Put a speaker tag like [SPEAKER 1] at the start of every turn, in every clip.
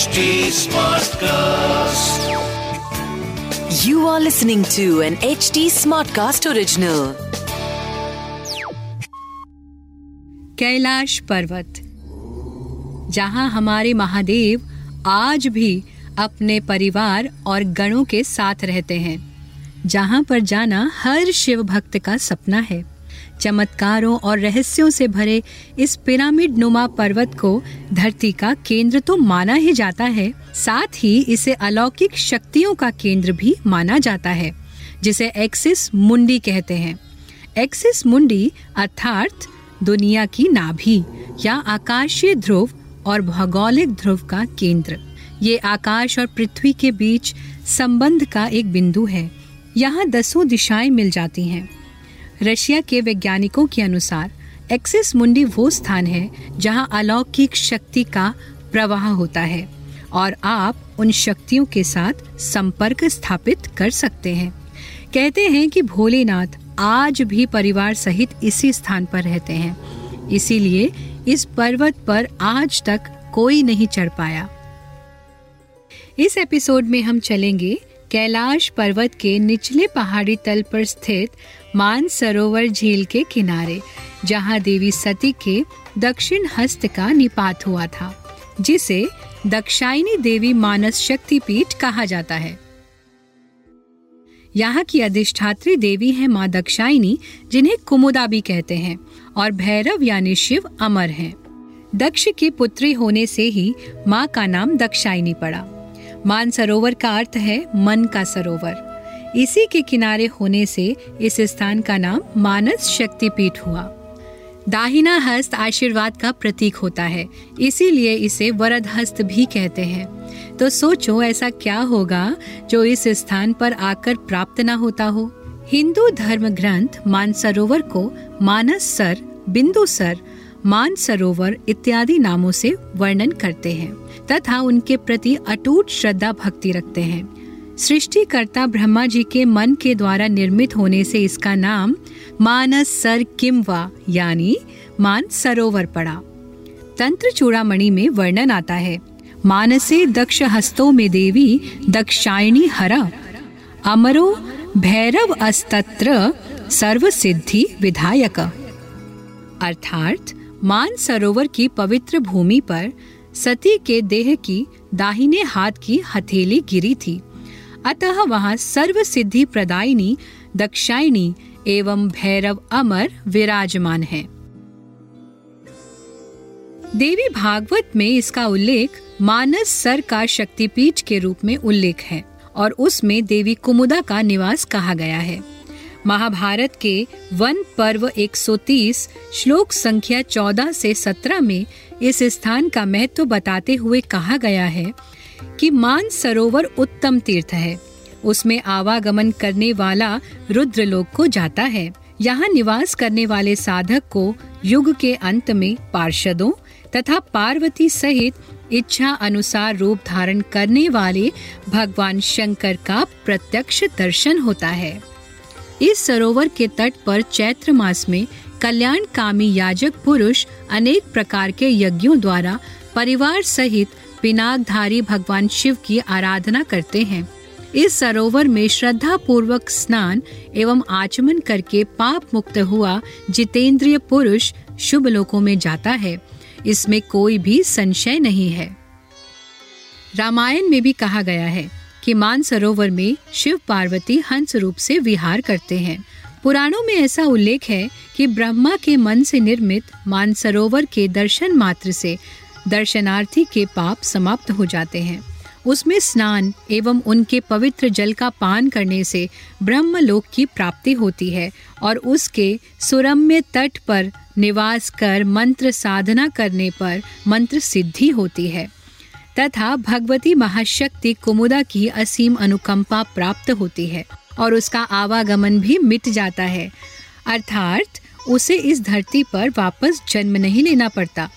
[SPEAKER 1] HD Smartcast.
[SPEAKER 2] You are listening to an HD Smartcast original.
[SPEAKER 3] Kailash पर्वत जहाँ हमारे महादेव आज भी अपने परिवार और गणों के साथ रहते हैं जहाँ पर जाना हर शिव भक्त का सपना है चमत्कारों और रहस्यों से भरे इस पिरामिड नुमा पर्वत को धरती का केंद्र तो माना ही जाता है। साथ ही इसे अलौकिक शक्तियों का केंद्र भी माना जाता है, जिसे एक्सिस मुंडी कहते हैं। एक्सिस मुंडी अर्थात दुनिया की नाभि या आकाशीय ध्रुव और भौगोलिक ध्रुव का केंद्र। ये आकाश और पृथ्वी के बीच संबंध का एक बिंदु है। यहाँ दसों दिशाएँ मिल जाती हैं। रशिया के वैज्ञानिकों के अनुसार, एक्सिस मुंडी वो स्थान है जहाँ अलौकिक शक्ति का प्रवाह होता है और आप उन शक्तियों के साथ संपर्क स्थापित कर सकते हैं। कहते हैं कि भोलेनाथ आज भी परिवार सहित इसी स्थान पर रहते हैं। इसीलिए इस पर्वत पर आज तक कोई नहीं चढ़ पाया। इस एपिसोड में हम चलेंगे कैलाश पर्वत के निचले पहाड़ी तल पर स्थित मान सरोवर झील के किनारे, जहाँ देवी सती के दक्षिण हस्त का निपात हुआ था, जिसे दक्षाइनी देवी मानस शक्तिपीठ कहा जाता है। यहाँ की अधिष्ठात्री देवी है माँ दक्षाइनी जिन्हें कुमुदा भी कहते हैं, और भैरव यानी शिव अमर हैं। दक्ष की पुत्री होने से ही माँ का नाम दक्षाइनी पड़ा। मान सरोवर का अर्थ है मन का सरोवर। इसी के किनारे होने से इस स्थान का नाम मानस शक्तिपीठ हुआ। दाहिना हस्त आशीर्वाद का प्रतीक होता है, इसीलिए इसे वरद हस्त भी कहते हैं। तो सोचो ऐसा क्या होगा जो इस स्थान पर आकर प्राप्त ना होता हो। हिंदू धर्म ग्रंथ मानसरोवर को मानस सर, बिंदु सर मान सरोवर इत्यादि नामों से वर्णन करते हैं, तथा उनके प्रति अटूट श्रद्धा भक्ति रखते हैं। सृष्टिकर्ता ब्रह्मा जी के मन के द्वारा निर्मित होने से इसका नाम मानस सर किमवा, यानी मान सरोवर पड़ा। तंत्र चूड़ामणि में वर्णन आता है, मानसे दक्ष हस्तों में देवी दक्षायणी हरा। अमरो भैरव अस्तत्र सर्व सिद्धि विधायक। अर्थात, मान सरोवर की पवित्र भूमि पर सती के देह की, दाहिने हाथ की हथेली गिरी थी। अतः वहाँ सर्व सिद्धि प्रदायिनी दक्षायणी एवं भैरव अमर विराजमान है। देवी भागवत में इसका उल्लेख मानस सर का शक्तिपीठ के रूप में उल्लेख है और उसमें देवी कुमुदा का निवास कहा गया है। महाभारत के वन पर्व 130 श्लोक संख्या 14 से 17 में इस स्थान का महत्व बताते हुए कहा गया है कि मान सरोवर उत्तम तीर्थ है। उसमें आवागमन करने वाला रुद्रलोक को जाता है। यहाँ निवास करने वाले साधक को युग के अंत में पार्षदों तथा पार्वती सहित इच्छा अनुसार रूप धारण करने वाले भगवान शंकर का प्रत्यक्ष दर्शन होता है। इस सरोवर के तट पर चैत्र मास में कल्याण कामी याजक पुरुष अनेक प्रकार के यज्ञों द्वारा परिवार सहित पिनाकधारी भगवान शिव की आराधना करते हैं। इस सरोवर में श्रद्धा पूर्वक स्नान एवं आचमन करके पाप मुक्त हुआ जितेंद्रिय पुरुष शुभ लोकों में जाता है। इसमें कोई भी संशय नहीं है। रामायण में भी कहा गया है कि मान सरोवर में शिव पार्वती हंस रूप से विहार करते हैं। पुराणों में ऐसा उल्लेख है कि ब्रह्मा के मन से निर्मित मानसरोवर के दर्शन मात्र से दर्शनार्थी के पाप समाप्त हो जाते हैं। उसमें स्नान एवं उनके पवित्र जल का पान करने से ब्रह्मलोक की प्राप्ति होती है और उसके सुरम्य तट पर निवास कर मंत्र साधना करने पर मंत्र सिद्धि होती है। तथा भगवती महाशक्ति कुमुदा की असीम अनुकंपा प्राप्त होती है और उसका आवागमन भी मिट जाता है। अर्थात उसे इस धरती पर वापस जन्म नहीं लेना पड़ता।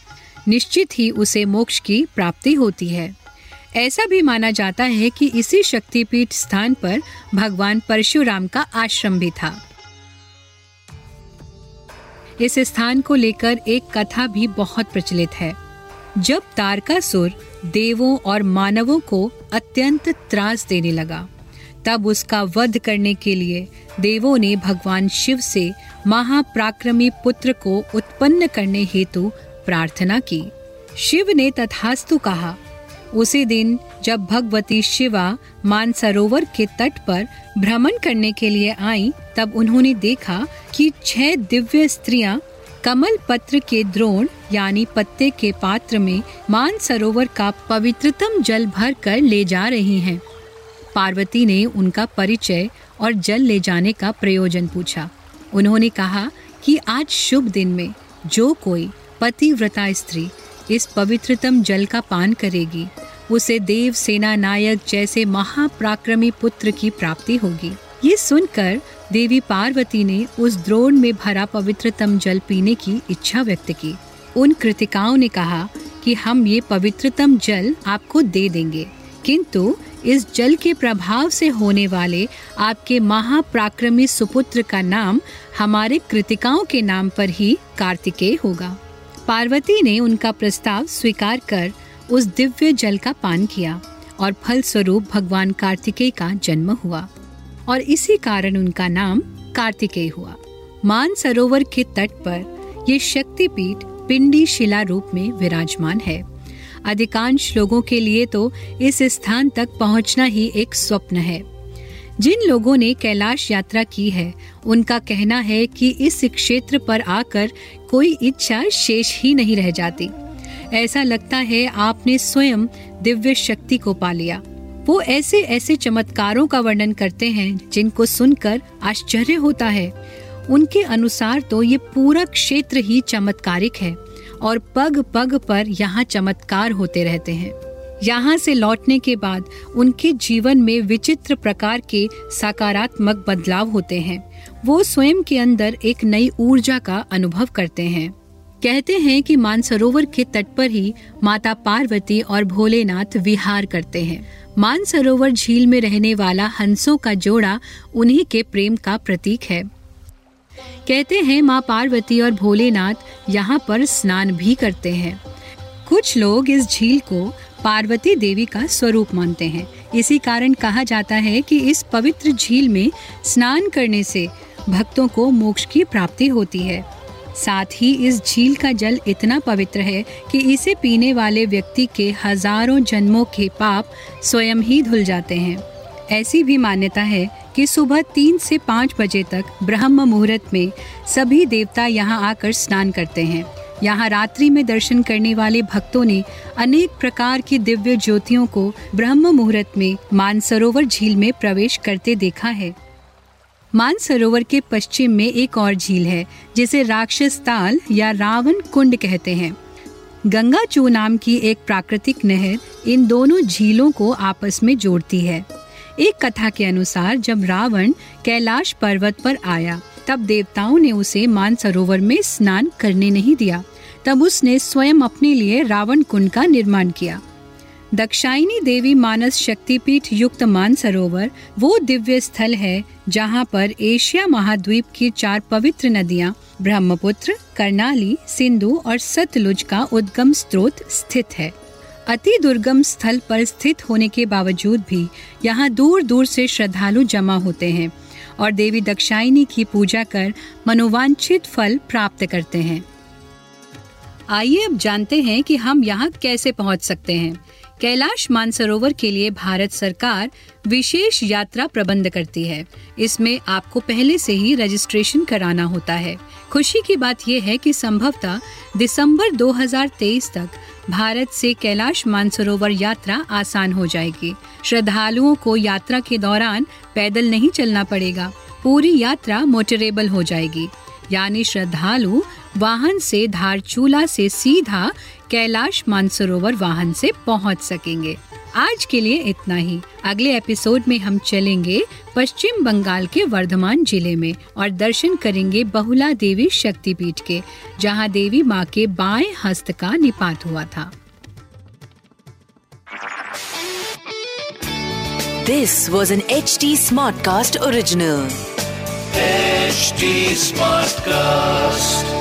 [SPEAKER 3] निश्चित ही उसे मोक्ष की प्राप्ति होती है। ऐसा भी माना जाता है कि इसी शक्तिपीठ स्थान पर भगवान परशुराम का आश्रम भी था। इस स्थान को लेकर एक कथा भी बहुत प्रचलित है। जब तारकासुर देवों और मानवों को अत्यंत त्रास देने लगा, तब उसका वध करने के लिए देवों ने भगवान शिव से महाप्राक्रमी पुत्र को उत्पन्न करने हेतु प्रार्थना की शिव ने तथास्तु कहा, उसी दिन जब भगवती शिवा मानसरोवर के तट पर भ्रमण करने के लिए आई, तब उन्होंने देखा कि छह दिव्य स्त्रियाँ कमल पत्र के द्रोण यानी पत्ते के पात्र में मानसरोवर का पवित्रतम जल भर कर ले जा रही हैं। पार्वती ने उनका परिचय और जल ले जाने का प्रयोजन पूछा उन्होंने कहा कि आज शुभ दिन में जो कोई पतिव्रता स्त्री, इस पवित्रतम जल का पान करेगी। उसे देव सेना नायक जैसे महाप्राक्रमी पुत्र की प्राप्ति होगी। ये सुनकर देवी पार्वती ने उस द्रोण में भरा पवित्रतम जल पीने की इच्छा व्यक्त की। उन कृतिकाओं ने कहा कि हम ये पवित्रतम जल आपको दे देंगे। किंतु इस जल के प्रभाव से होने वाले आपके महाप्राक्रमी सुपुत्र का नाम हमारे कृतिकाओं के नाम पर ही कार्तिकेय होगा। पार्वती ने उनका प्रस्ताव स्वीकार कर उस दिव्य जल का पान किया और फल स्वरूप भगवान कार्तिकेय का जन्म हुआ। और इसी कारण उनका नाम कार्तिकेय हुआ। मान सरोवर के तट पर ये शक्तिपीठ पिंडी शिला रूप में विराजमान है। अधिकांश लोगों के लिए तो इस स्थान तक पहुँचना ही एक स्वप्न है। जिन लोगों ने कैलाश यात्रा की है, उनका कहना है कि इस क्षेत्र पर आकर कोई इच्छा शेष ही नहीं रह जाती। ऐसा लगता है आपने स्वयं दिव्य शक्ति को पा लिया। वो ऐसे ऐसे चमत्कारों का वर्णन करते हैं, जिनको सुनकर आश्चर्य होता है। उनके अनुसार तो ये पूरा क्षेत्र ही चमत्कारिक है, और पग पग पर यहाँ चमत्कार होते रहते हैं। यहाँ से लौटने के बाद उनके जीवन में विचित्र प्रकार के सकारात्मक बदलाव होते हैं। वो स्वयं के अंदर एक नई ऊर्जा का अनुभव करते हैं। कहते हैं कि मानसरोवर के तट पर ही माता पार्वती और भोलेनाथ विहार करते हैं। मानसरोवर झील में रहने वाला हंसों का जोड़ा उन्हीं के प्रेम का प्रतीक है। कहते हैं माँ पार्वती और भोलेनाथ यहाँ पर स्नान भी करते हैं। कुछ लोग इस झील को पार्वती देवी का स्वरूप मानते हैं। इसी कारण कहा जाता है कि इस पवित्र झील में स्नान करने से भक्तों को मोक्ष की प्राप्ति होती है। साथ ही इस झील का जल इतना पवित्र है कि इसे पीने वाले व्यक्ति के हज़ारों जन्मों के पाप स्वयं ही धुल जाते हैं। ऐसी भी मान्यता है कि सुबह तीन से पाँच बजे तक ब्रह्म मुहूर्त में सभी देवता यहाँ आकर स्नान करते हैं। यहाँ रात्रि में दर्शन करने वाले भक्तों ने अनेक प्रकार की दिव्य ज्योतियों को ब्रह्म मुहूर्त में मानसरोवर झील में प्रवेश करते देखा है। मानसरोवर के पश्चिम में एक और झील है, जिसे राक्षस ताल या रावण कुंड कहते हैं। गंगा चू नाम की एक प्राकृतिक नहर इन दोनों झीलों को आपस में जोड़ती है। एक कथा के अनुसार जब रावण कैलाश पर्वत पर आया, तब देवताओं ने उसे मानसरोवर में स्नान करने नहीं दिया। तब उसने स्वयं अपने लिए रावण कुंड का निर्माण किया। दक्षाइनी देवी मानस शक्तिपीठ युक्त मानसरोवर वो दिव्य स्थल है जहाँ पर एशिया महाद्वीप की चार पवित्र नदियाँ, ब्रह्मपुत्र करनाली सिंधु और सतलुज का उद्गम स्रोत स्थित है। अति दुर्गम स्थल पर स्थित होने के बावजूद भी यहाँ दूर दूर से श्रद्धालु जमा होते हैं और देवी दक्षाइनी की पूजा कर मनोवांछित फल प्राप्त करते हैं। आइए अब जानते हैं कि हम यहाँ कैसे पहुँच सकते हैं। कैलाश मानसरोवर के लिए भारत सरकार विशेष यात्रा प्रबंध करती है। इसमें आपको पहले से ही रजिस्ट्रेशन कराना होता है। खुशी की बात यह है कि संभवतः दिसंबर 2023 तक भारत से कैलाश मानसरोवर यात्रा आसान हो जाएगी। श्रद्धालुओं को यात्रा के दौरान पैदल नहीं चलना पड़ेगा। पूरी यात्रा मोटरेबल हो जाएगी। यानी श्रद्धालु वाहन से धारचूला से सीधा कैलाश मानसरोवर वाहन से पहुँच सकेंगे। आज के लिए इतना ही। अगले एपिसोड में हम चलेंगे पश्चिम बंगाल के वर्धमान ज़िले में और दर्शन करेंगे बहुला देवी शक्तिपीठ के जहाँ देवी माँ के बाएँ हस्त का निपात हुआ था।
[SPEAKER 2] This was an H T Smartcast original
[SPEAKER 1] smart Smartcast.